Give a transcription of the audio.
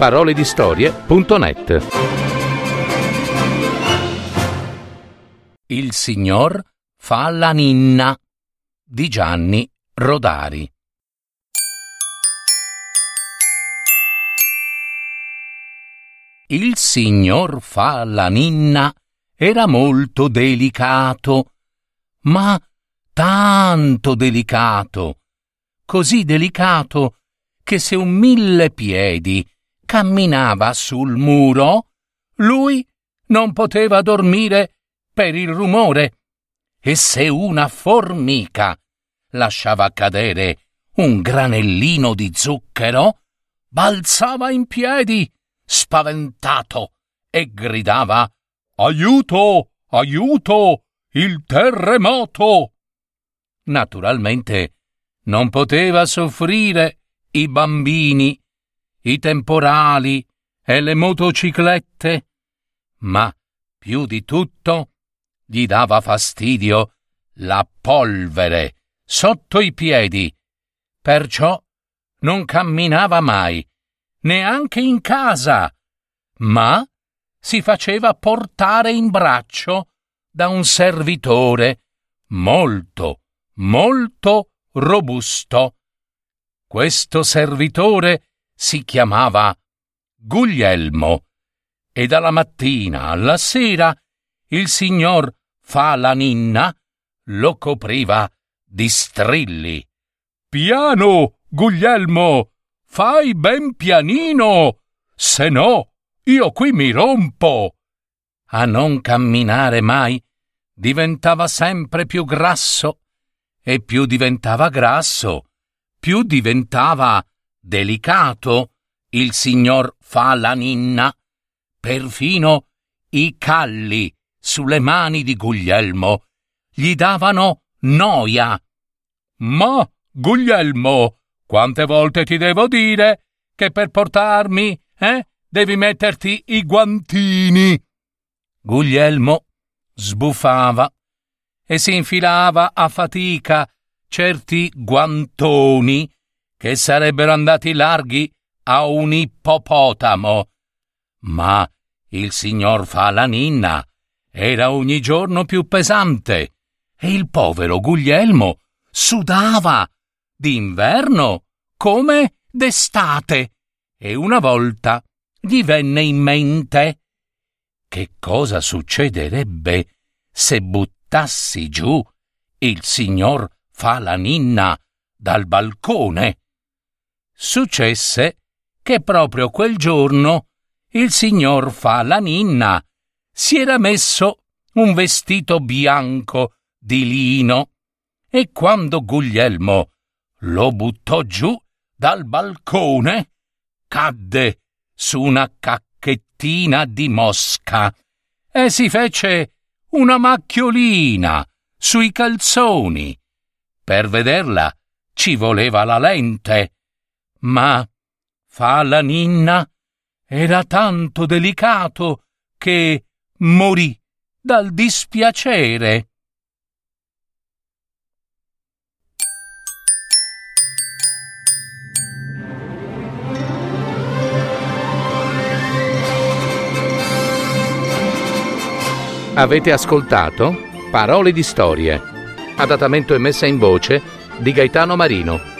www.paroledistorie.net Il signor fa la ninna di Gianni Rodari. Il signor fa la ninna era molto delicato, ma tanto delicato, così delicato che se un mille piedi camminava sul muro, lui non poteva dormire per il rumore, e se una formica lasciava cadere un granellino di zucchero, balzava in piedi, spaventato, e gridava Aiuto! Aiuto! Il terremoto! Naturalmente non poteva soffrire i bambini, i temporali e le motociclette, ma più di tutto gli dava fastidio la polvere sotto i piedi, perciò non camminava mai, neanche in casa, ma si faceva portare in braccio da un servitore molto, molto robusto. Questo servitore si chiamava Guglielmo e dalla mattina alla sera il signor Falaninna lo copriva di strilli. Piano, Guglielmo, fai ben pianino, se no io qui mi rompo. A non camminare mai diventava sempre più grasso e più diventava grasso, più diventava delicato il signor Falaninna. Perfino i calli sulle mani di Guglielmo gli davano noia. Ma, Guglielmo, quante volte ti devo dire che per portarmi, eh, devi metterti i guantini? Guglielmo sbuffava e si infilava a fatica certi guantoni che sarebbero andati larghi a un ippopotamo. Ma il signor Falaninna era ogni giorno più pesante e il povero Guglielmo sudava d'inverno come d'estate e una volta gli venne in mente che cosa succederebbe se buttassi giù il signor Falaninna dal balcone successe che proprio quel giorno il signor Falaninna si era messo un vestito bianco di lino e quando Guglielmo lo buttò giù dal balcone cadde su una cacchettina di mosca e si fece una macchiolina sui calzoni. Per vederla ci voleva la lente ma fa la ninna era tanto delicato che morì dal dispiacere. Avete ascoltato Parole di storie, adattamento e messa in voce di Gaetano Marino